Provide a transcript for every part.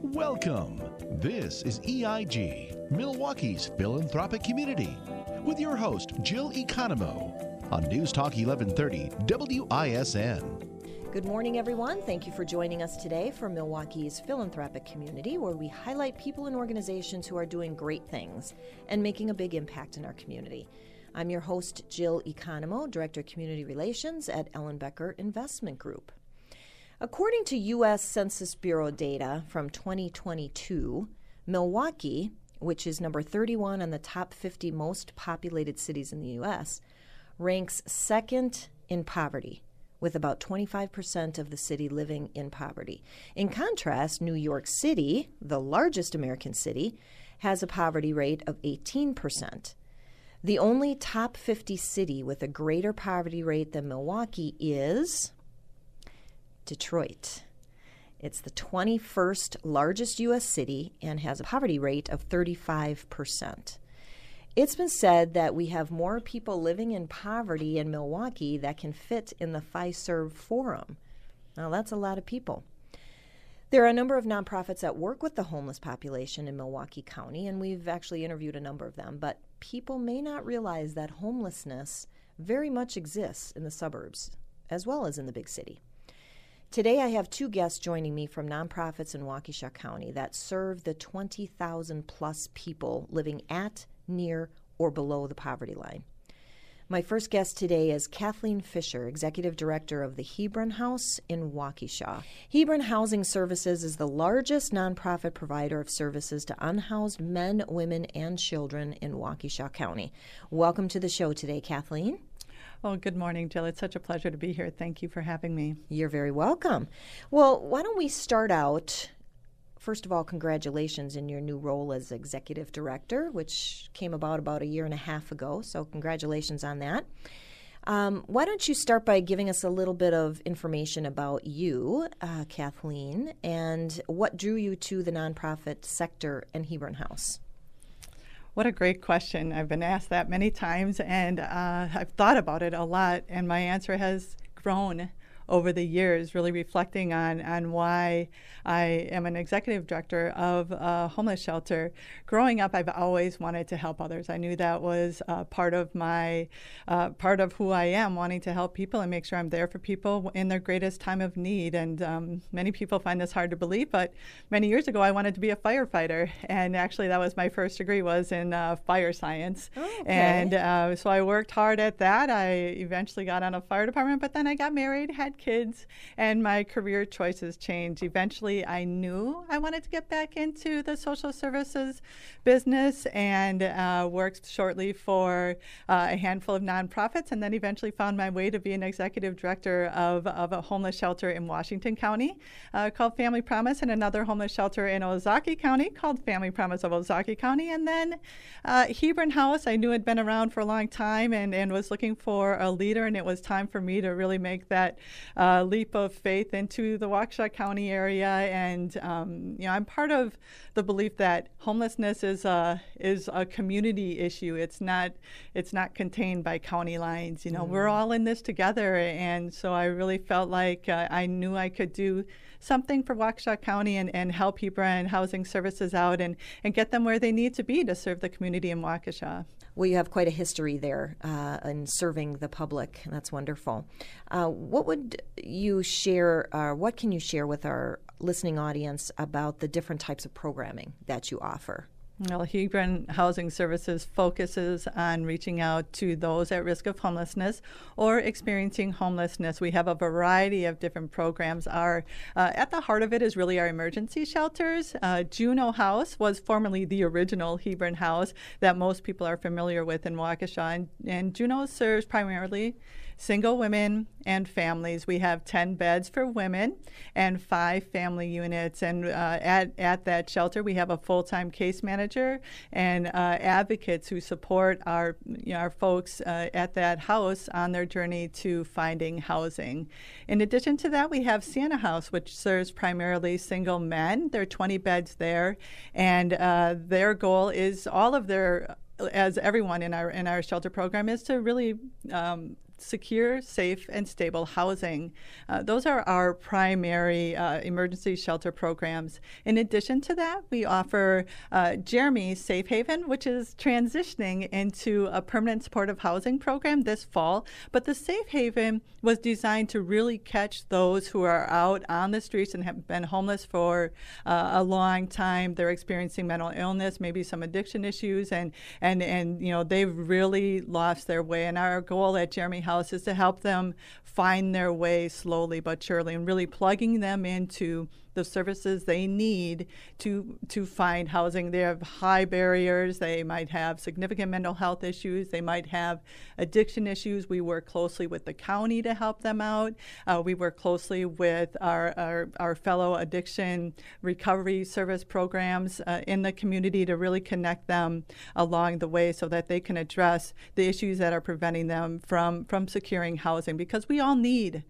Welcome. This is EIG, Milwaukee's philanthropic community, with your host, Jill Economou, on News Talk 1130 WISN. Good morning, everyone. Thank you for joining us today for Milwaukee's philanthropic community, where we highlight people and organizations who are doing great things and making a big impact in our community. I'm your host, Jill Economou, Director of Community Relations at Ellenbecker Investment Group. According to U.S. Census Bureau data from 2022, Milwaukee, which is number 31 on the top 50 most populated cities in the U.S., ranks second in poverty, with about 25% of the city living in poverty. In contrast, New York City, the largest American city, has a poverty rate of 18%. The only top 50 city with a greater poverty rate than Milwaukee is Detroit. It's the 21st largest U.S. city and has a poverty rate of 35%. It's been said that we have more people living in poverty in Milwaukee that can fit in the Fiserv Forum. Now, that's a lot of people. There are a number of nonprofits that work with the homeless population in Milwaukee County, and we've actually interviewed a number of them. But people may not realize that homelessness very much exists in the suburbs as well as in the big city. Today, I have two guests joining me from nonprofits in Waukesha County that serve the 20,000 plus people living at, near, or below the poverty line. My first guest today is Kathleen Fisher, Executive Director of the Hebron House in Waukesha. Hebron Housing Services is the largest nonprofit provider of services to unhoused men, women, and children in Waukesha County. Welcome to the show today, Kathleen. Well, good morning, Jill. It's such a pleasure to be here. Thank you for having me. You're very welcome. Well, why don't we start out? First of all, congratulations in your new role as executive director, which came about about a year and a half ago. So, congratulations on that. Um, why don't you start by giving us a little bit of information about you, uh, Kathleen, and what drew you to the nonprofit sector and Hebron House? What a great question. I've been asked that many times and uh, I've thought about it a lot, and my answer has grown over the years, really reflecting on, on why I am an executive director of a homeless shelter. Growing up, I've always wanted to help others. I knew that was uh, part of my uh, part of who I am, wanting to help people and make sure I'm there for people in their greatest time of need. And um, many people find this hard to believe, but many years ago, I wanted to be a firefighter, and actually, that was my first degree was in uh, fire science. Oh, okay. And uh, so I worked hard at that. I eventually got on a fire department, but then I got married, had kids and my career choices changed. Eventually, I knew I wanted to get back into the social services business and uh, worked shortly for uh, a handful of nonprofits, and then eventually found my way to be an executive director of, of a homeless shelter in Washington County uh, called Family Promise, and another homeless shelter in Ozaukee County called Family Promise of Ozaukee County. And then uh, Hebron House, I knew had been around for a long time and, and was looking for a leader, and it was time for me to really make that uh, leap of faith into the Waukesha County area, and um, you know, I'm part of the belief that homelessness is a is a community issue. It's not it's not contained by county lines. You know, mm. we're all in this together, and so I really felt like uh, I knew I could do something for Waukesha County and, and help Hebron Housing Services out and, and get them where they need to be to serve the community in Waukesha. Well, you have quite a history there uh, in serving the public, and that's wonderful. Uh, what would you share, uh, what can you share with our listening audience about the different types of programming that you offer? Well, Hebron Housing Services focuses on reaching out to those at risk of homelessness or experiencing homelessness. We have a variety of different programs. Our uh, at the heart of it is really our emergency shelters. Uh, Juneau House was formerly the original Hebron House that most people are familiar with in Waukesha, and, and Juneau serves primarily single women and families. We have 10 beds for women and five family units. And uh, at, at that shelter, we have a full time case manager and uh, advocates who support our, you know, our folks uh, at that house on their journey to finding housing. In addition to that, we have Sienna House, which serves primarily single men. There are 20 beds there, and uh, their goal is all of their as everyone in our in our shelter program is to really um, secure, safe, and stable housing. Uh, those are our primary uh, emergency shelter programs. In addition to that, we offer uh, Jeremy Safe Haven, which is transitioning into a permanent supportive housing program this fall. But the Safe Haven was designed to really catch those who are out on the streets and have been homeless for uh, a long time. They're experiencing mental illness, maybe some addiction issues, and and and you know they've really lost their way. And our goal at Jeremy House is to help them find their way slowly but surely, and really plugging them into the services they need to to find housing. They have high barriers. They might have significant mental health issues. They might have addiction issues. We work closely with the county to help them out. Uh, we work closely with our, our, our fellow addiction recovery service programs uh, in the community to really connect them along the way so that they can address the issues that are preventing them from from securing housing because we all need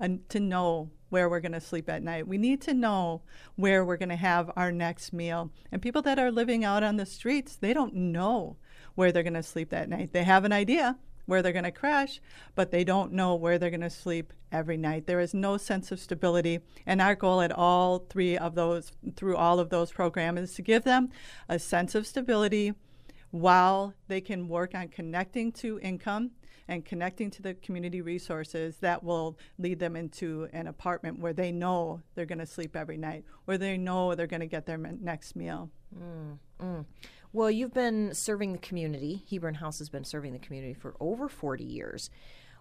uh, to know where we're going to sleep at night. We need to know where we're going to have our next meal. And people that are living out on the streets, they don't know where they're going to sleep that night. They have an idea where they're going to crash, but they don't know where they're going to sleep every night. There is no sense of stability. And our goal at all three of those, through all of those programs, is to give them a sense of stability while they can work on connecting to income and connecting to the community resources that will lead them into an apartment where they know they're going to sleep every night, where they know they're going to get their next meal. Mm, mm. Well, you've been serving the community. Hebron House has been serving the community for over 40 years.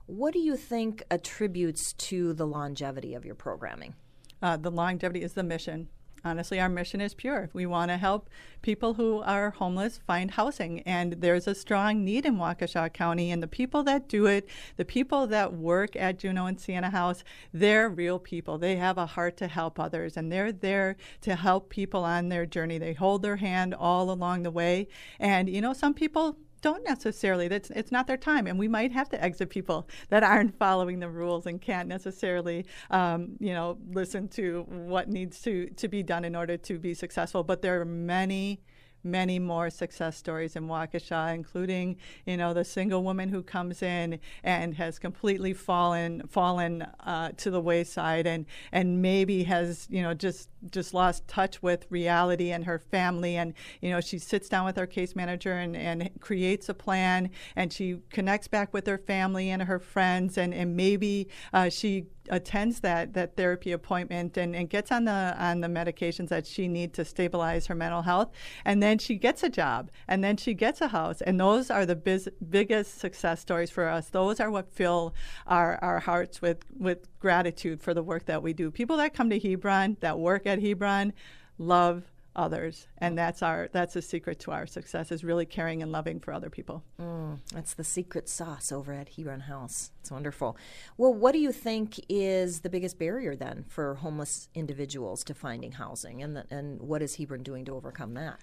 What do you think attributes to the longevity of your programming? Uh, the longevity is the mission honestly, our mission is pure. We want to help people who are homeless find housing. And there's a strong need in Waukesha County. And the people that do it, the people that work at Juneau and Sienna House, they're real people. They have a heart to help others. And they're there to help people on their journey. They hold their hand all along the way. And, you know, some people don't necessarily that's it's not their time and we might have to exit people that aren't following the rules and can't necessarily um, you know listen to what needs to to be done in order to be successful but there are many many more success stories in Waukesha, including, you know, the single woman who comes in and has completely fallen fallen uh, to the wayside and and maybe has, you know, just just lost touch with reality and her family. And you know she sits down with her case manager and, and creates a plan and she connects back with her family and her friends. And, and maybe uh, she attends that that therapy appointment and, and gets on the on the medications that she needs to stabilize her mental health. And then she gets a job and then she gets a house and those are the biz, biggest success stories for us. Those are what fill our, our hearts with with gratitude for the work that we do. People that come to hebron that work at hebron love others. And that's our that's a secret to our success is really caring and loving for other people. Mm, that's the secret sauce over at hebron house. It's wonderful. Well what do you think is the biggest barrier then for homeless individuals to finding housing? And the, and what is hebron doing to overcome that?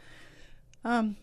Um,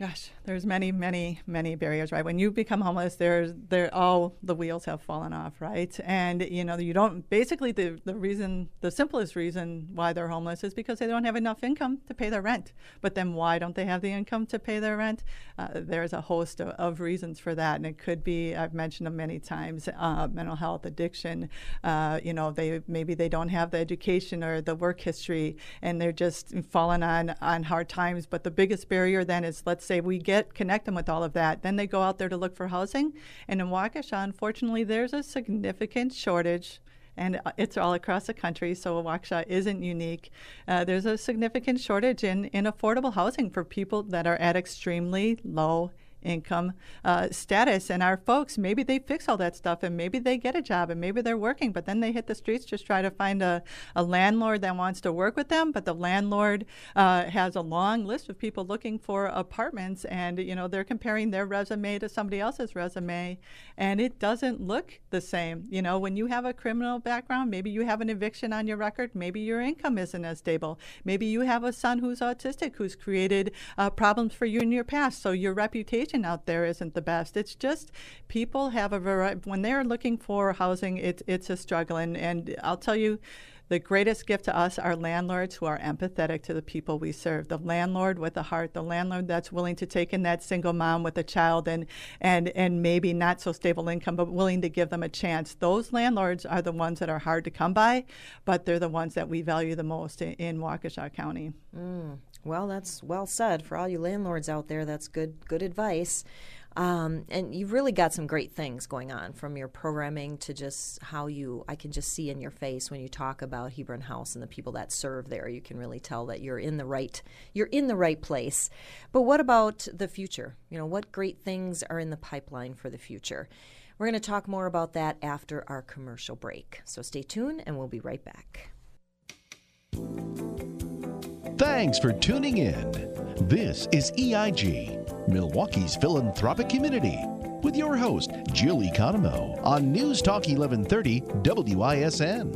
gosh, there's many, many, many barriers, right? When you become homeless, there's there all the wheels have fallen off, right? And you know, you don't basically the the reason, the simplest reason why they're homeless is because they don't have enough income to pay their rent. But then why don't they have the income to pay their rent? Uh, there's a host of, of, reasons for that, and it could be I've mentioned them many times: uh, mental health, addiction. Uh, you know, they maybe they don't have the education or the work history, and they're just falling on on hard times. But the biggest barrier then is let's say say we get connect them with all of that. Then they go out there to look for housing. And in Waukesha, unfortunately, there's a significant shortage and uh, it's all across the country, so Waukesha isn't unique. Uh, there's a significant shortage in, in affordable housing for people that are at extremely low income uh, status. And our folks, maybe they fix all that stuff and maybe they get a job and maybe they're working, but then they hit the streets just try to find a, a landlord that wants to work with them. But the landlord uh, has a long list of people looking for apartments and, you know, they're comparing their resume to somebody else's resume and it doesn't look the same. You know, when you have a criminal background, maybe you have an eviction on your record, maybe your income isn't as stable. Maybe you have a son who's autistic who's created uh, problems for you in your past. So your reputation out there isn't the best. It's just people have a variety when they're looking for housing. It's it's a struggle, and and I'll tell you the greatest gift to us are landlords who are empathetic to the people we serve. The landlord with a heart, the landlord that's willing to take in that single mom with a child and and and maybe not so stable income, but willing to give them a chance. Those landlords are the ones that are hard to come by, but they're the ones that we value the most in, in Waukesha County. Mm. Well, that's well said for all you landlords out there. That's good good advice. Um, and you've really got some great things going on from your programming to just how you, I can just see in your face when you talk about Hebron House and the people that serve there. You can really tell that you're in the right, you're in the right place. But what about the future? You know, what great things are in the pipeline for the future? We're going to talk more about that after our commercial break. So stay tuned and we'll be right back. Thanks for tuning in. This is EIG Milwaukee's philanthropic community, with your host, Jill Economou, on News Talk 1130 WISN.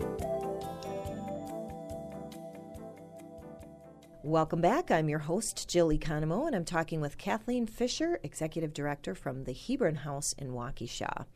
Welcome back. I'm your host, Jill Economou, and I'm talking with Kathleen Fisher, Executive Director from the Hebron House in Waukesha.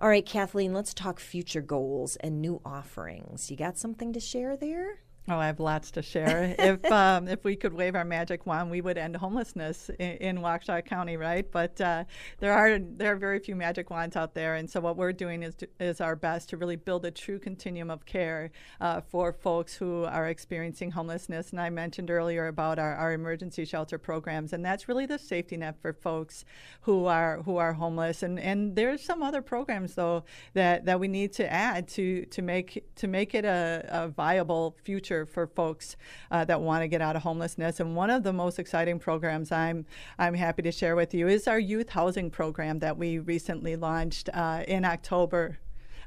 All right, Kathleen, let's talk future goals and new offerings. You got something to share there? Oh, I have lots to share. if um, if we could wave our magic wand, we would end homelessness in, in Waukesha County, right? But uh, there are there are very few magic wands out there, and so what we're doing is is our best to really build a true continuum of care uh, for folks who are experiencing homelessness. And I mentioned earlier about our, our emergency shelter programs, and that's really the safety net for folks who are who are homeless. And and there's some other programs though that, that we need to add to to make to make it a, a viable future future for folks uh, that want to get out of homelessness. And one of the most exciting programs I'm I'm happy to share with you is our youth housing program that we recently launched uh, in October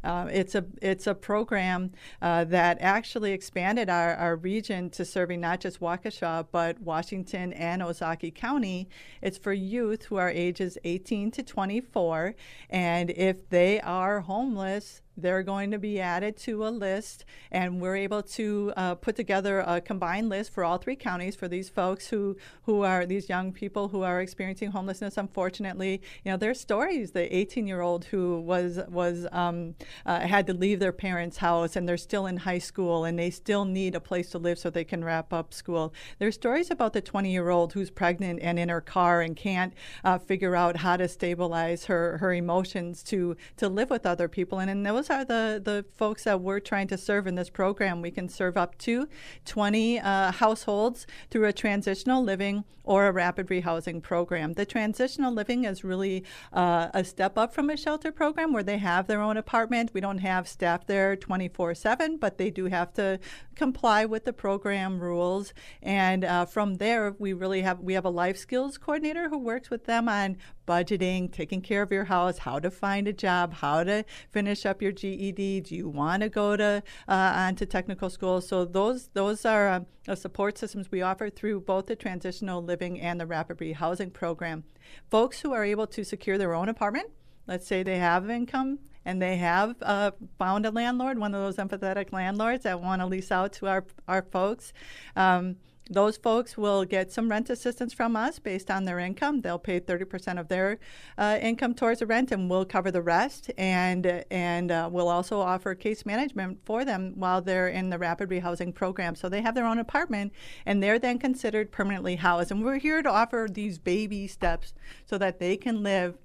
uh, it's a it's a program uh, that actually expanded our, our region to serving not just Waukesha but Washington and Ozaukee County. It's for youth who are ages 18 to 24, and if they are homeless, they're going to be added to a list, and we're able to uh, put together a combined list for all three counties for these folks who who are these young people who are experiencing homelessness. Unfortunately, you know their stories. The 18-year-old who was was um, uh, had to leave their parents' house, and they're still in high school, and they still need a place to live so they can wrap up school. There's stories about the 20-year-old who's pregnant and in her car and can't uh, figure out how to stabilize her her emotions to to live with other people, and in those those are the, the folks that we're trying to serve in this program. We can serve up to 20 uh, households through a transitional living or a rapid rehousing program. The transitional living is really uh, a step up from a shelter program where they have their own apartment. We don't have staff there 24 7, but they do have to comply with the program rules. And uh, from there, we really have we have a life skills coordinator who works with them on budgeting, taking care of your house, how to find a job, how to finish up your GED. Do you want to go to uh, onto technical school? So those those are uh, uh, support systems we offer through both the transitional living and the rapid rehousing program. Folks who are able to secure their own apartment, let's say they have income and they have uh, found a landlord, one of those empathetic landlords that want to lease out to our, our folks. Um, those folks will get some rent assistance from us based on their income. They'll pay 30% of their uh, income towards the rent, and we'll cover the rest. And and uh, we'll also offer case management for them while they're in the rapid rehousing program. So they have their own apartment, and they're then considered permanently housed. And we're here to offer these baby steps so that they can live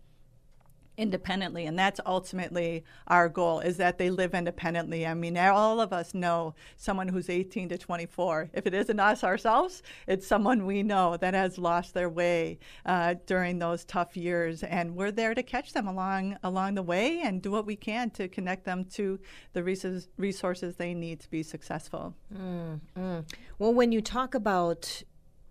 independently and that's ultimately our goal is that they live independently. I mean all of us know someone who's 18 to 24 if it isn't us ourselves it's someone we know that has lost their way uh, during those tough years. And we're there to catch them along along the way and do what we can to connect them to the resources they need to be successful. Mm, mm. well when you talk about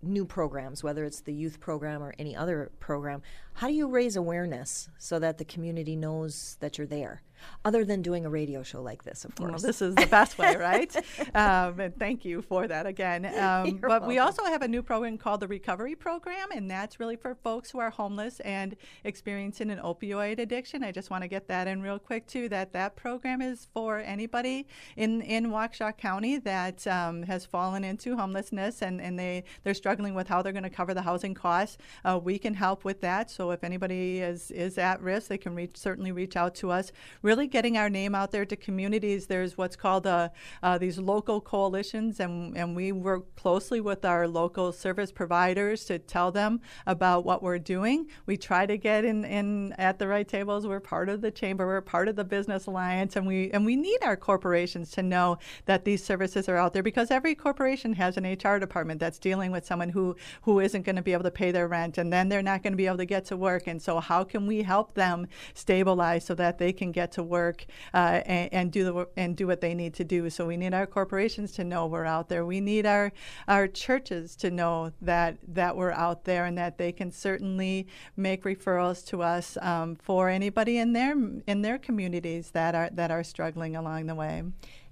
new programs, whether it's the youth program or any other program, how do you raise awareness so that the community knows that you're there? Other than doing a radio show like this, of course. Well, this is the best way, right? um, and thank you for that again. Um, but welcome. we also have a new program called the Recovery Program, and that's really for folks who are homeless and experiencing an opioid addiction. I just want to get that in real quick too. That that program is for anybody in in Waukesha County that um, has fallen into homelessness and, and they they're struggling with how they're going to cover the housing costs. Uh, we can help with that. So if anybody is is at risk, they can reach certainly reach out to us. Really really getting our name out there to communities. There's what's called uh, uh, these local coalitions, and, and we work closely with our local service providers to tell them about what we're doing. We try to get in, in at the right tables. We're part of the chamber, we're part of the business alliance, and we and we need our corporations to know that these services are out there because every corporation has an HR department that's dealing with someone who who isn't going to be able to pay their rent, and then they're not going to be able to get to work. And so, how can we help them stabilize so that they can get to work uh, and, and, do the and do what they need to do? So we need our corporations to know we're out there. We need our our churches to know that that we're out there and that they can certainly make referrals to us um, for anybody in their in their communities that are that are struggling along the way.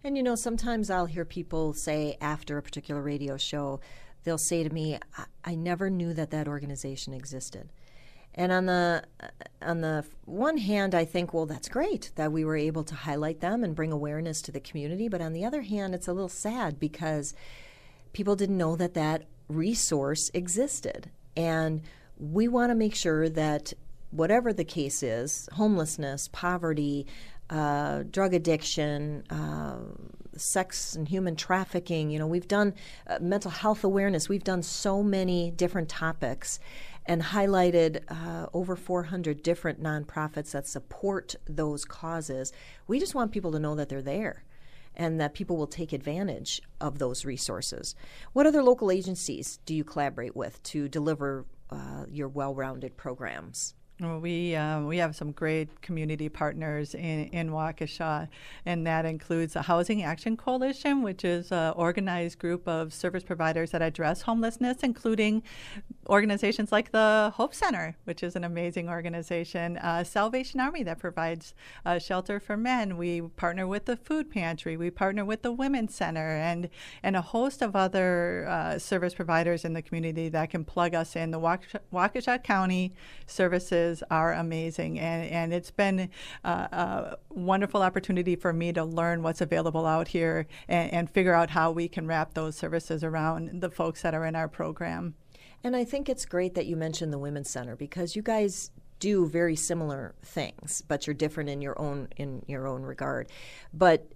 And you know, sometimes I'll hear people say after a particular radio show, they'll say to me, I, I never knew that that organization existed. And on the on the one hand, I think, well, that's great that we were able to highlight them and bring awareness to the community. But on the other hand, it's a little sad because people didn't know that that resource existed, and we want to make sure that whatever the case is, homelessness, poverty, uh, drug addiction. Uh, sex and human trafficking. You know, we've done uh, mental health awareness. We've done so many different topics and highlighted uh, over 400 different nonprofits that support those causes. We just want people to know that they're there and that people will take advantage of those resources. What other local agencies do you collaborate with to deliver uh, your well rounded programs? We um, we have some great community partners in, in Waukesha, and that includes the Housing Action Coalition, which is an organized group of service providers that address homelessness, including organizations like the Hope Center, which is an amazing organization, uh, Salvation Army that provides uh, shelter for men. We partner with the Food Pantry, we partner with the Women's Center, and and a host of other uh, service providers in the community that can plug us in. The Waukesha, Waukesha County Services are amazing, and, and it's been uh, a wonderful opportunity for me to learn what's available out here and, and figure out how we can wrap those services around the folks that are in our program. And I think it's great that you mentioned the Women's Center because you guys do very similar things, but you're different in your own in your own regard. But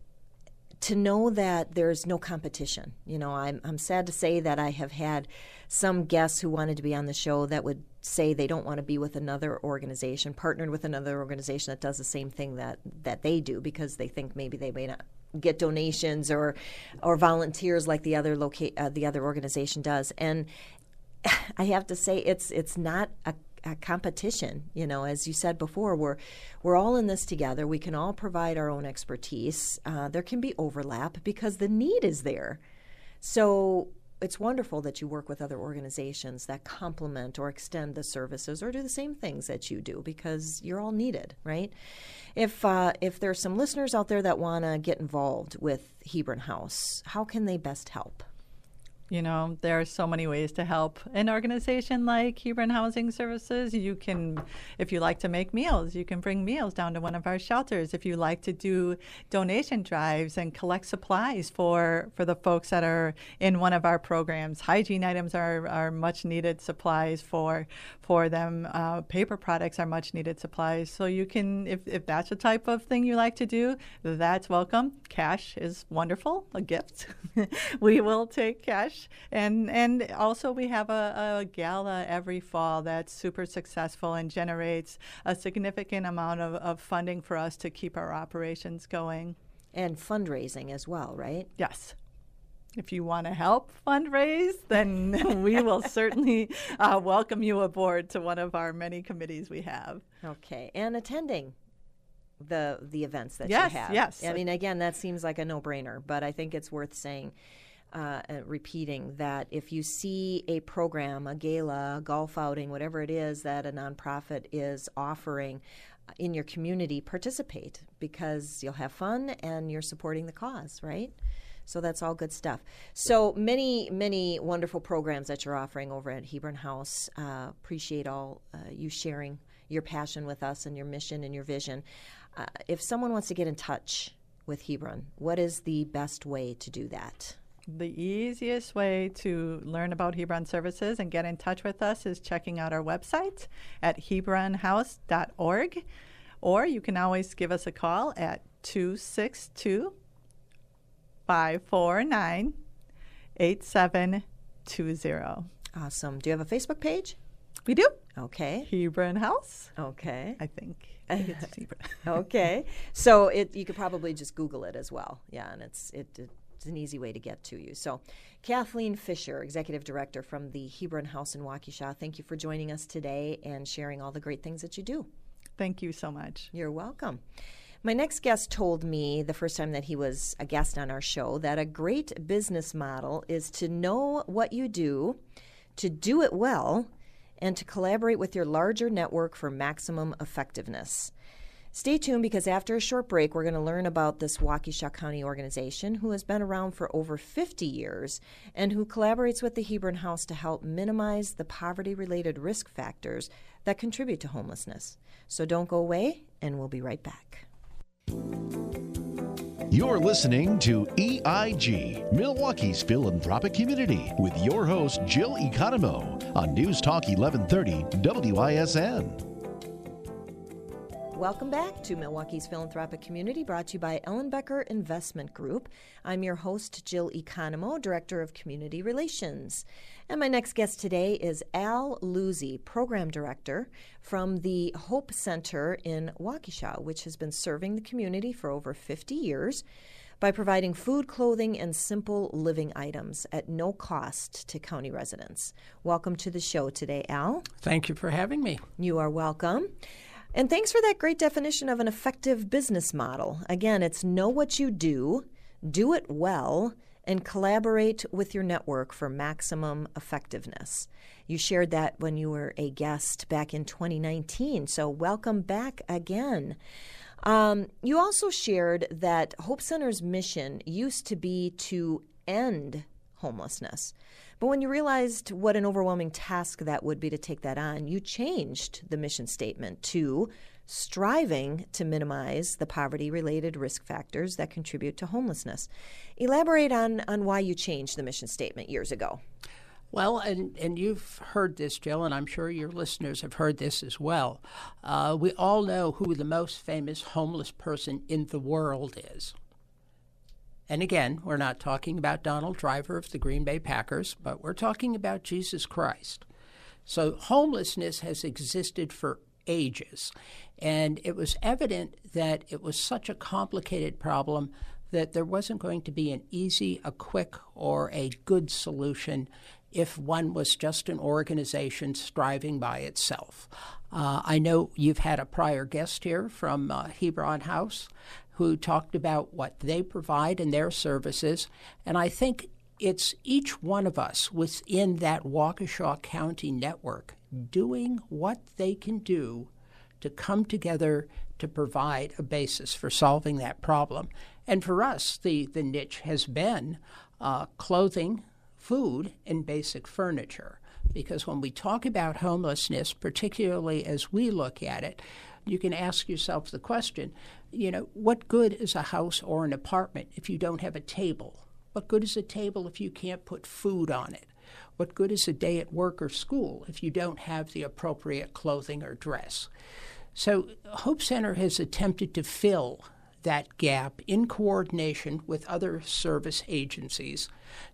to know that there's no competition. You know, I'm, I'm sad to say that I have had some guests who wanted to be on the show that would say they don't want to be with another organization, partnered with another organization that does the same thing that, that they do because they think maybe they may not get donations or or volunteers like the other loca- uh, the other organization does. And I have to say it's it's not a a competition. You know, as you said before, we're we're all in this together. We can all provide our own expertise. Uh, there can be overlap because the need is there. So it's wonderful that you work with other organizations that complement or extend the services or do the same things that you do because you're all needed, right? If uh, if there's some listeners out there that want to get involved with Hebron House, how can they best help? You know, there are so many ways to help an organization like Hebron Housing Services. You can, if you like to make meals, you can bring meals down to one of our shelters. If you like to do donation drives and collect supplies for, for the folks that are in one of our programs, hygiene items are, are much needed supplies for for them. Uh, paper products are much needed supplies. So you can, if, if that's the type of thing you like to do, that's welcome. Cash is wonderful, a gift. we will take cash and and also we have a, a gala every fall that's super successful and generates a significant amount of, of funding for us to keep our operations going. And fundraising as well, right? Yes if you want to help fundraise, then we will certainly uh, welcome you aboard to one of our many committees we have. Okay, and attending the the events that yes, you have. Yes, Yes, I mean, again, that seems like a no brainer, but I think it's worth saying uh, repeating that if you see a program, a gala, a golf outing, whatever it is that a nonprofit is offering uh, in your community, participate because you'll have fun and you're supporting the cause, right? So that's all good stuff. So many, many wonderful programs that you're offering over at Hebron House. Uh, appreciate all uh, you sharing your passion with us and your mission and your vision. Uh, if someone wants to get in touch with Hebron, what is the best way to do that? The easiest way to learn about Hebron services and get in touch with us is checking out our website at hebronhouse.org. or you can always give us a call at 262 549 8720. Awesome. Do you have a Facebook page? We do. Okay. Hebron House, Okay. I think. I think it's Hebron. okay. So it you could probably just Google it as well. Yeah, and it's it, it's an easy way to get to you. So, Kathleen Fisher, executive director from the Hebron House in Waukesha, thank you for joining us today and sharing all the great things that you do. Thank you so much. You're welcome. My next guest told me the first time that he was a guest on our show that a great business model is to know what you do, to do it well, and to collaborate with your larger network for maximum effectiveness. Stay tuned because after a short break, we're going to learn about this Waukesha County organization who has been around for over 50 years and who collaborates with the Hebron House to help minimize the poverty related risk factors that contribute to homelessness. So don't go away, and we'll be right back. You're listening to EIG, Milwaukee's philanthropic community, with your host, Jill Economou, on News Talk 1130 WISN. Welcome back to Milwaukee's Philanthropic Community, brought to you by Ellenbecker Investment Group. I'm your host, Jill Economou, Director of Community Relations. And my next guest today is Al Luzzi, Program Director from the Hope Center in Waukesha, which has been serving the community for over 50 years by providing food, clothing, and simple living items at no cost to county residents. Welcome to the show today, Al. Thank you for having me. You are welcome. And thanks for that great definition of an effective business model. Again, it's know what you do, do it well, and collaborate with your network for maximum effectiveness. You shared that when you were a guest back in 2019, so welcome back again. Um, you also shared that Hope Center's mission used to be to end homelessness. But when you realized what an overwhelming task that would be to take that on, you changed the mission statement to striving to minimize the poverty related risk factors that contribute to homelessness. Elaborate on, on why you changed the mission statement years ago. Well, and, and you've heard this, Jill, and I'm sure your listeners have heard this as well. Uh, we all know who the most famous homeless person in the world is. And again, we're not talking about Donald Driver of the Green Bay Packers, but we're talking about Jesus Christ. So homelessness has existed for ages. And it was evident that it was such a complicated problem that there wasn't going to be an easy, a quick, or a good solution if one was just an organization striving by itself. Uh, I know you've had a prior guest here from uh, Hebron House who talked about what they provide and their services, and I think it's each one of us within that Waukesha County network doing what they can do to come together to provide a basis for solving that problem. And for us, the, the niche has been uh, clothing, food, and basic furniture. Because when we talk about homelessness, particularly as we look at it, you can ask yourself the question you know, what good is a house or an apartment if you don't have a table? What good is a table if you can't put food on it? What good is a day at work or school if you don't have the appropriate clothing or dress? So, Hope Center has attempted to fill that gap in coordination with other service agencies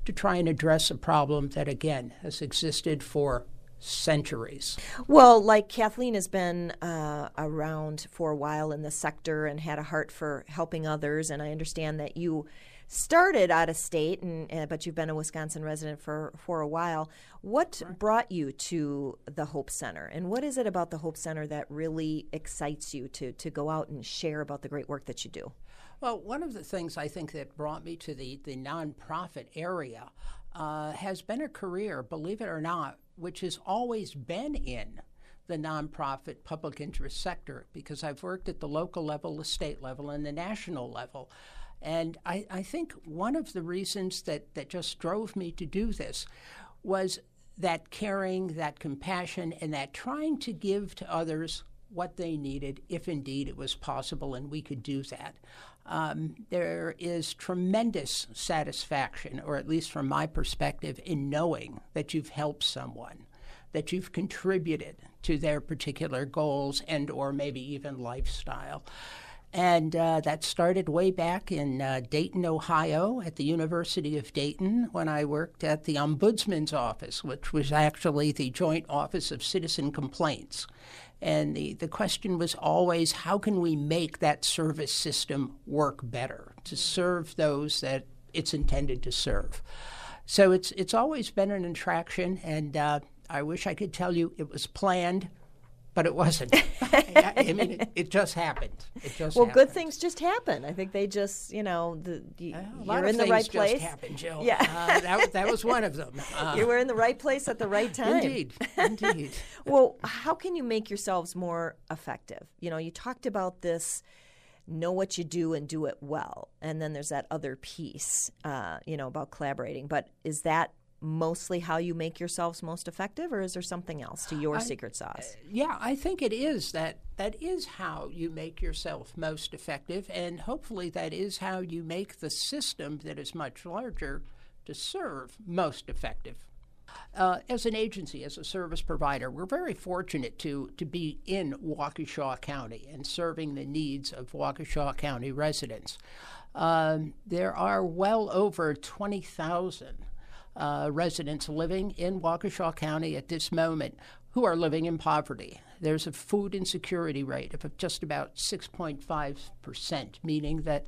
to try and address a problem that, again, has existed for centuries. Well, like Kathleen has been uh, around for a while in the sector and had a heart for helping others, and I understand that you started out of state, and uh, but you've been a Wisconsin resident for for a while. What right. brought you to the Hope Center, and what is it about the Hope Center that really excites you to to go out and share about the great work that you do? Well, one of the things I think that brought me to the the nonprofit area uh, has been a career, believe it or not, which has always been in the nonprofit public interest sector because I've worked at the local level, the state level, and the national level. And I, I think one of the reasons that, that just drove me to do this was that caring, that compassion, and that trying to give to others what they needed, if indeed it was possible and we could do that. Um, there is tremendous satisfaction, or at least from my perspective, in knowing that you've helped someone, that you've contributed to their particular goals and or maybe even lifestyle. And uh, that started way back in uh, Dayton, Ohio, at the University of Dayton, when I worked at the Ombudsman's Office, which was actually the Joint Office of Citizen Complaints. And the, the question was always how can we make that service system work better to serve those that it's intended to serve? So it's, it's always been an attraction, and uh, I wish I could tell you it was planned but it wasn't. I, I, mean, it, it, just happened. It just well, happened. good things just happen. I think they just, you know, the, you, uh, you're in the right place. Happened, Jill. Yeah, uh, that, that was one of them. Uh, you were in the right place at the right time. Indeed, indeed. well, how can you make yourselves more effective? You know, you talked about this. Know what you do and do it well, and then there's that other piece, uh, you know, about collaborating. But is that mostly how you make yourselves most effective, or is there something else to your I, secret sauce? Uh, yeah, I think it is that that is how you make yourself most effective, and hopefully that is how you make the system that is much larger to serve most effective. Uh, as an agency, as a service provider, we're very fortunate to, to be in Waukesha County and serving the needs of Waukesha County residents. Um, there are well over 20,000 uh, residents living in Waukesha County at this moment who are living in poverty. There's a food insecurity rate of just about 6.5%, meaning that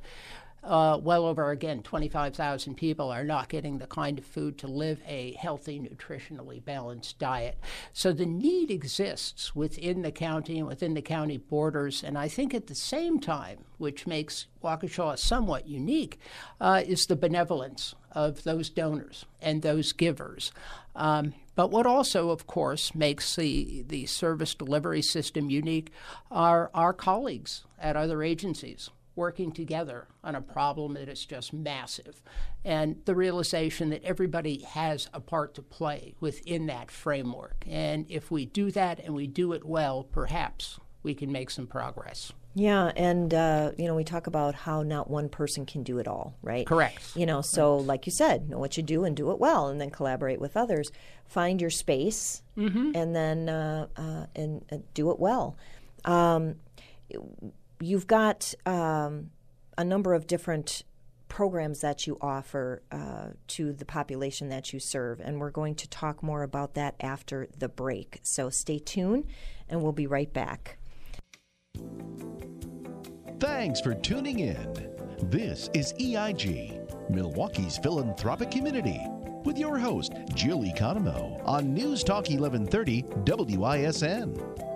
uh, well over, again, 25,000 people are not getting the kind of food to live a healthy, nutritionally balanced diet. So the need exists within the county and within the county borders. And I think at the same time, which makes Waukesha somewhat unique, uh, is the benevolence of those donors and those givers. Um, but what also, of course, makes the, the service delivery system unique are our colleagues at other agencies working together on a problem that is just massive. And the realization that everybody has a part to play within that framework. And if we do that and we do it well, perhaps we can make some progress. Yeah, and uh, you know we talk about how not one person can do it all, right? Correct. You know, so like you said, know what you do and do it well, and then collaborate with others. Find your space, mm-hmm. and then uh, uh, and do it well. Um, you've got um, a number of different programs that you offer uh, to the population that you serve, and we're going to talk more about that after the break. So stay tuned, and we'll be right back. Thanks for tuning in. This is EIG, Milwaukee's philanthropic community, with your host, Jill Economou, on News Talk 1130 WISN.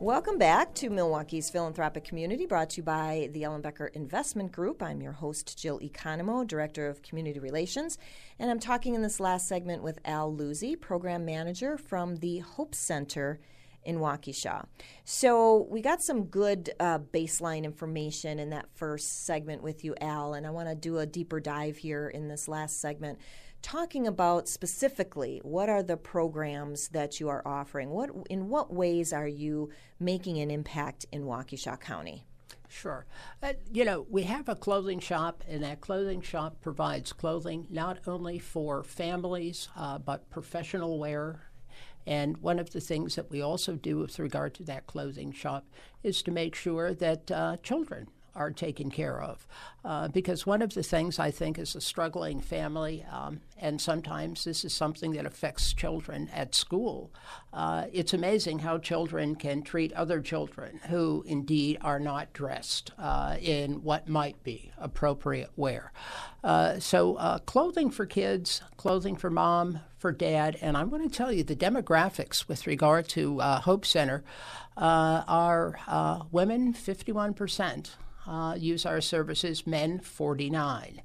Welcome back to Milwaukee's Philanthropic Community, brought to you by the Ellenbecker Investment Group. I'm your host, Jill Economou, Director of Community Relations, and I'm talking in this last segment with Al Luzzi, Program Manager from the Hope Center in Waukesha. So we got some good uh, baseline information in that first segment with you, Al, and I want to do a deeper dive here in this last segment talking about specifically what are the programs that you are offering? What in what ways are you making an impact in Waukesha County? Sure. Uh, you know, we have a clothing shop, and that clothing shop provides clothing not only for families, uh, but professional wear. And one of the things that we also do with regard to that clothing shop is to make sure that uh, children are taken care of. Uh, because one of the things I think is a struggling family, um, and sometimes this is something that affects children at school, uh, it's amazing how children can treat other children who indeed are not dressed uh, in what might be appropriate wear. Uh, so, uh, clothing for kids, clothing for mom, for dad, and I'm going to tell you the demographics with regard to uh, Hope Center are women 51% uh, use our services, men 49.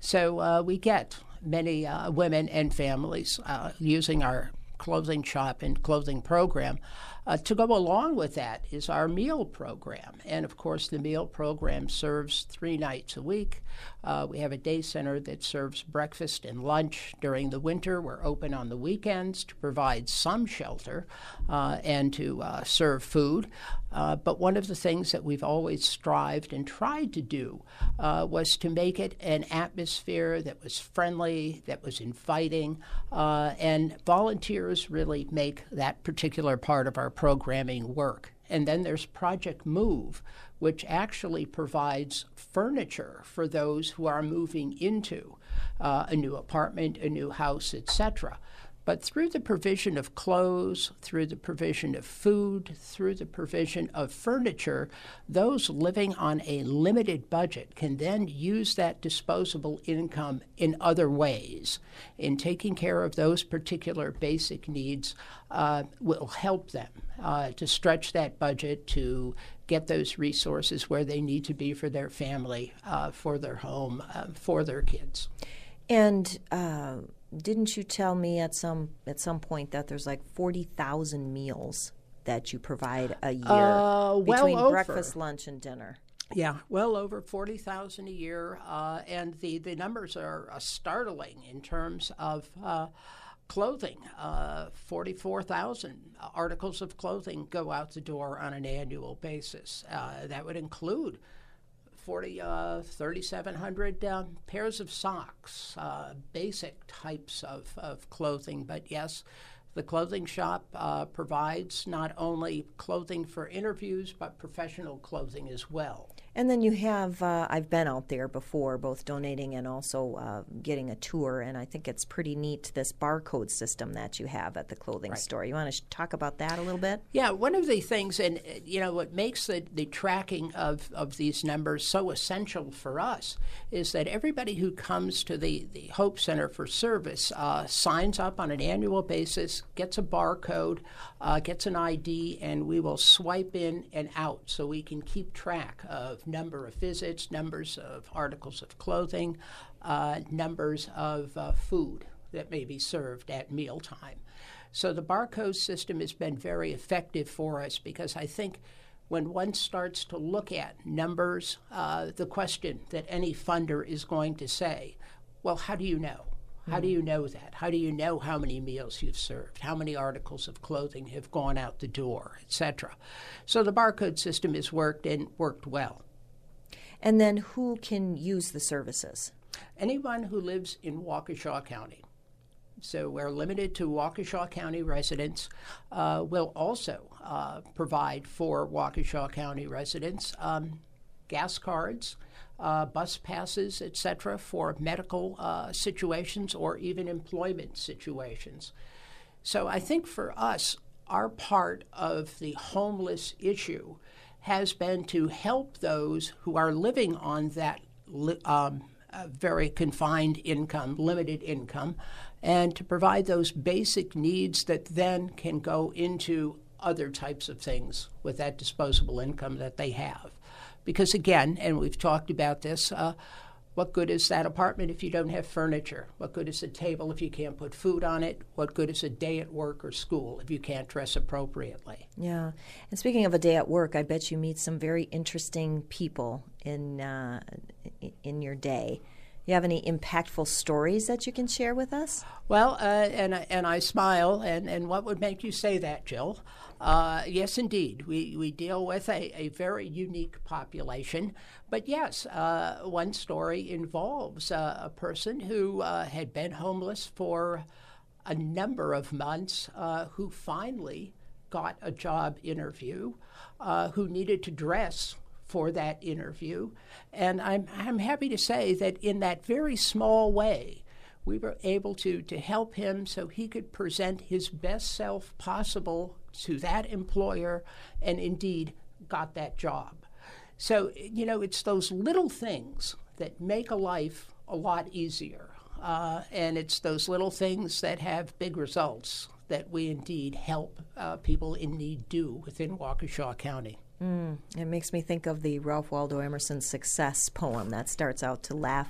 So uh, we get many uh, women and families uh, using our clothing shop and clothing program. Uh, to go along with that is our meal program. And of course, the meal program serves three nights a week. Uh, we have a day center that serves breakfast and lunch during the winter. We're open on the weekends to provide some shelter uh, and to uh, serve food. Uh, but one of the things that we've always strived and tried to do uh, was to make it an atmosphere that was friendly, that was inviting, and volunteers really make that particular part of our programming work. And then there's Project Move, which actually provides furniture for those who are moving into uh, a new apartment, a new house, etc. But through the provision of clothes, through the provision of food, through the provision of furniture, those living on a limited budget can then use that disposable income in other ways. In taking care of those particular basic needs uh, will help them uh, to stretch that budget to get those resources where they need to be for their family, uh, for their home, uh, for their kids. And uh, didn't you tell me at some at some point that there's like forty thousand meals that you provide a year uh, well between over. breakfast, lunch, and dinner? Yeah, well over forty thousand a year, uh, and the the numbers are uh, startling in terms of. Uh, clothing, uh, 44,000 articles of clothing go out the door on an annual basis. Uh, that would include 40, uh, 3,700 uh, pairs of socks, uh, basic types of, of clothing. But yes, the clothing shop uh, provides not only clothing for interviews, but professional clothing as well. And then you have, uh, I've been out there before, both donating and also uh, getting a tour, and I think it's pretty neat this barcode system that you have at the clothing Right. store. You want to sh- talk about that a little bit? Yeah, one of the things, and uh, you know, what makes the, the tracking of, of these numbers so essential for us is that everybody who comes to the, the Hope Center for Service uh, signs up on an annual basis, gets a barcode, uh, gets an ID, and we will swipe in and out so we can keep track of number of visits, numbers of articles of clothing, uh, numbers of uh, food that may be served at mealtime. So the barcode system has been very effective for us because I think when one starts to look at numbers, uh, the question that any funder is going to say, well, how do you know? How do you know that? How do you know how many meals you've served? How many articles of clothing have gone out the door, etc.? So the barcode system has worked and worked well. And then who can use the services? anyone who lives in Waukesha County. So we're limited to Waukesha County residents. Uh, will also uh, provide for Waukesha County residents um, gas cards, uh, bus passes, etc., for medical uh, situations or even employment situations. So I think for us, our part of the homeless issue has been to help those who are living on that um, uh, very confined income, limited income, and to provide those basic needs that then can go into other types of things with that disposable income that they have. Because again, and we've talked about this, uh, what good is that apartment if you don't have furniture? What good is a table if you can't put food on it? What good is a day at work or school if you can't dress appropriately? Yeah. And speaking of a day at work, I bet you meet some very interesting people in uh, in your day. You have any impactful stories that you can share with us? Well, uh, and and I smile. And, and what would make you say that, Jill? Uh, yes, indeed, we we deal with a, a very unique population. But yes, uh, one story involves uh, a person who uh, had been homeless for a number of months, uh, who finally got a job interview, who needed to dress for that interview. And I'm, I'm happy to say that in that very small way, we were able to, to help him so he could present his best self possible to that employer and indeed got that job. So, you know, it's those little things that make a life a lot easier. Uh, and it's those little things that have big results that we indeed help uh, people in need do within Waukesha County. It makes me think of the Ralph Waldo Emerson success poem that starts out to laugh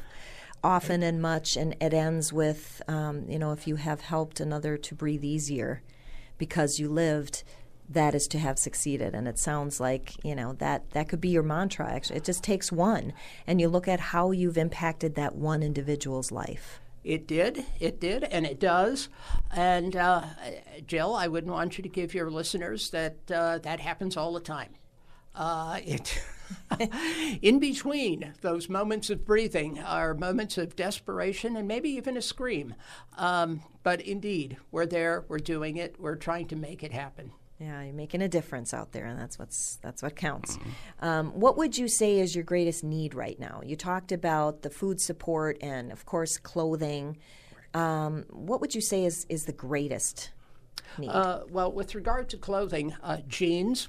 often and much, and it ends with, um, you know, if you have helped another to breathe easier because you lived, that is to have succeeded. And it sounds like, you know, that, that could be your mantra, actually. It just takes one. And you look at how you've impacted that one individual's life. It did, it did, and it does. And uh, Jill, I wouldn't want you to give your listeners that uh, that happens all the time. Uh, it in between those moments of breathing are moments of desperation and maybe even a scream. Um, but indeed, we're there, we're doing it, we're trying to make it happen. Yeah, you're making a difference out there, and that's what's that's what counts. Mm-hmm. Um, what would you say is your greatest need right now? You talked about the food support and, of course, clothing. Um, what would you say is is the greatest need? Uh, well, with regard to clothing, uh, jeans.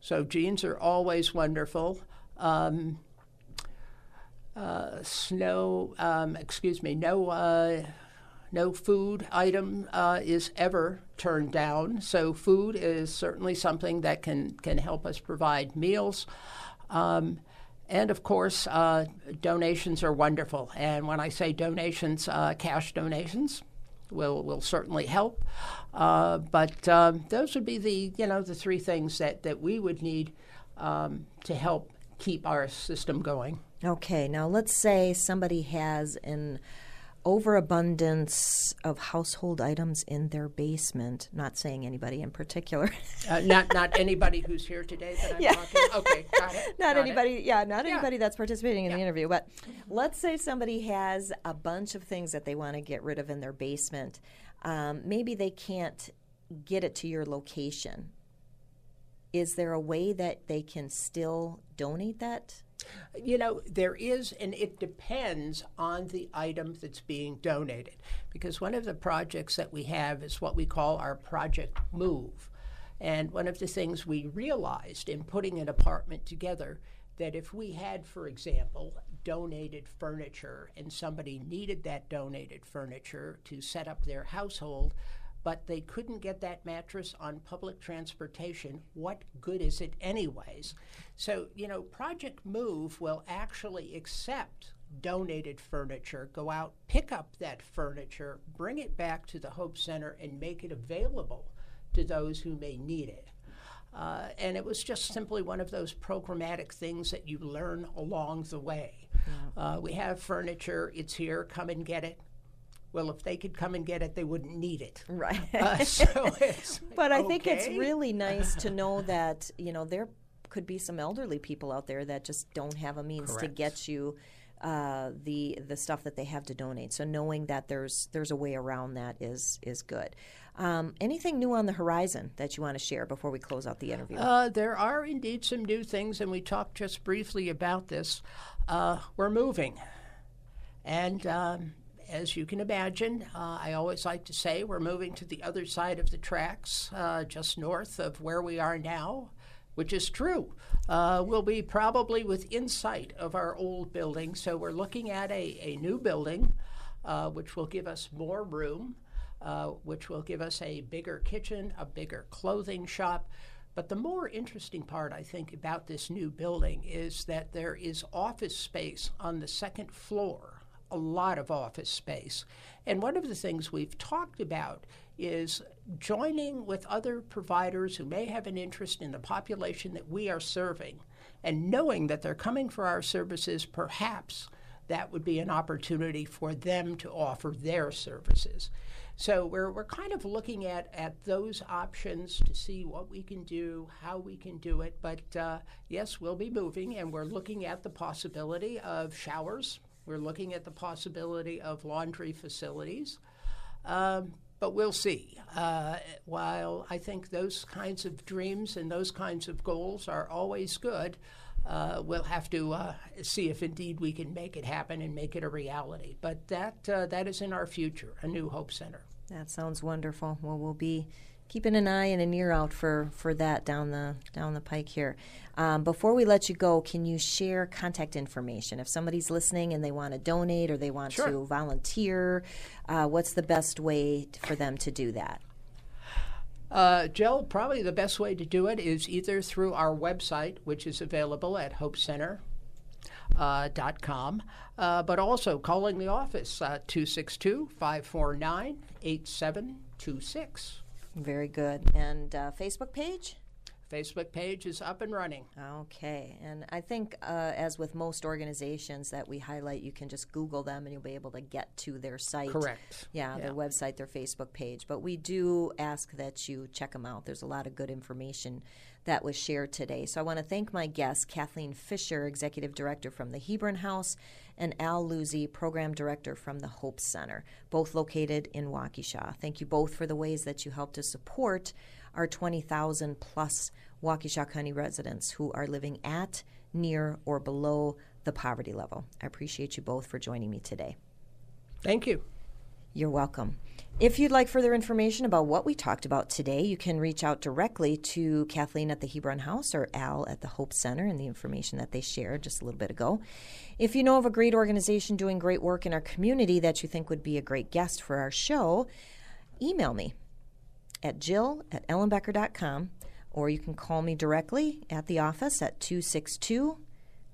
So jeans are always wonderful. Um, uh, snow, um, excuse me, no uh, no food item uh, is ever turned down. So food is certainly something that can can help us provide meals. Um, and of course, uh, donations are wonderful. And when I say donations, uh, cash donations will will certainly help. Uh, but um, those would be the you know the three things that that we would need um, to help keep our system going. Okay, now let's say somebody has an overabundance of household items in their basement. Not saying anybody in particular. uh, not not anybody who's here today that I'm yeah. talking. Okay, got it. Not got anybody. It. Yeah, not yeah. anybody that's participating in yeah. the interview. But let's say somebody has a bunch of things that they want to get rid of in their basement. Um, maybe they can't get it to your location. Is there a way that they can still donate that you know, there is, and it depends on the item that's being donated. Because one of the projects that we have is what we call our Project Move. And one of the things we realized in putting an apartment together that if we had, for example, donated furniture and somebody needed that donated furniture to set up their household, but they couldn't get that mattress on public transportation. What good is it, anyways? So, you know, Project Move will actually accept donated furniture, go out, pick up that furniture, bring it back to the Hope Center, and make it available to those who may need it. Uh, and it was just simply one of those programmatic things that you learn along the way. Yeah. Uh, we have furniture, it's here, come and get it. Well, if they could come and get it, they wouldn't need it. Right. Uh, so but I okay. think it's really nice to know that you know there could be some elderly people out there that just don't have a means Correct. to get you uh, the the stuff that they have to donate. So knowing that there's there's a way around that is is good. Um, anything new on the horizon that you want to share before we close out the interview? Uh, there are indeed some new things, and we talked just briefly about this. Uh, we're moving, and um, as you can imagine, uh, I always like to say we're moving to the other side of the tracks, uh, just north of where we are now, which is true. Uh, we'll be probably within sight of our old building, so we're looking at a, a new building, uh, which will give us more room, uh, which will give us a bigger kitchen, a bigger clothing shop. But the more interesting part, I think, about this new building is that there is office space on the second floor a lot of office space. And one of the things we've talked about is joining with other providers who may have an interest in the population that we are serving and knowing that they're coming for our services, perhaps that would be an opportunity for them to offer their services. So we're, we're kind of looking at, at those options to see what we can do, how we can do it. But uh, yes, we'll be moving, and we're looking at the possibility of showers we're looking at the possibility of laundry facilities. Um, but we'll see. Uh, while I think those kinds of dreams and those kinds of goals are always good, uh, we'll have to uh, see if indeed we can make it happen and make it a reality. But that uh, that is in our future, a new Hope Center. That sounds wonderful. Well, we'll be keeping an eye and an ear out for, for that down the down the pike here. Um, before we let you go, can you share contact information? If somebody's listening and they want to donate or they want sure. to volunteer, uh, what's the best way for them to do that? Uh, Jill, probably the best way to do it is either through our website, which is available at Hope Center, uh, dot com, uh, but also calling the office uh, 262 549 8726. Very good. And uh, Facebook page? Facebook page is up and running. Okay, and I think, uh, as with most organizations that we highlight, you can just Google them and you'll be able to get to their site. Correct. Yeah, Yeah. their website, their Facebook page. But we do ask that you check them out. There's a lot of good information that was shared today. So I want to thank my guest, Kathleen Fisher, Executive Director from the Hebron House, and Al Luzzi, Program Director from the Hope Center, both located in Waukesha. Thank you both for the ways that you help to support our 20,000 plus Waukesha County residents who are living at, near, or below the poverty level. I appreciate you both for joining me today. Thank you. You're welcome. If you'd like further information about what we talked about today, you can reach out directly to Kathleen at the Hebron House or Al at the Hope Center and the information that they shared just a little bit ago. If you know of a great organization doing great work in our community that you think would be a great guest for our show, email me at jill at ellenbecker.com or you can call me directly at the office at 262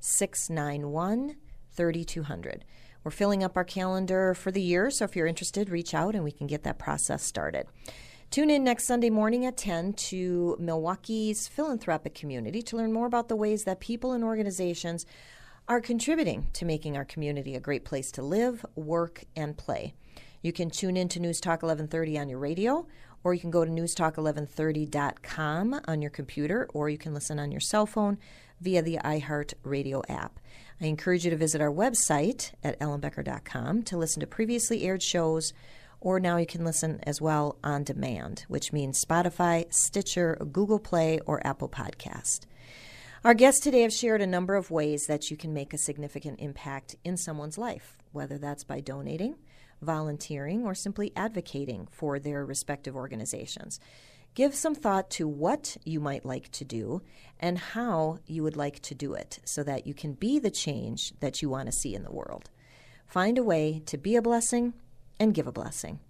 691 3200. We're filling up our calendar for the year, so if you're interested, reach out and we can get that process started. Tune in next Sunday morning at 10 to Milwaukee's philanthropic community to learn more about the ways that people and organizations are contributing to making our community a great place to live, work, and play. You can tune in to News Talk 1130 on your radio, or you can go to newstalk1130.com on your computer, or you can listen on your cell phone via the iHeart Radio app. I encourage you to visit our website at ellenbecker.com to listen to previously aired shows, or now you can listen as well on demand, which means Spotify, Stitcher, Google Play, or Apple Podcast. Our guests today have shared a number of ways that you can make a significant impact in someone's life, whether that's by donating, volunteering, or simply advocating for their respective organizations. Give some thought to what you might like to do and how you would like to do it so that you can be the change that you want to see in the world. Find a way to be a blessing and give a blessing.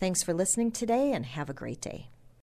Thanks for listening today and have a great day.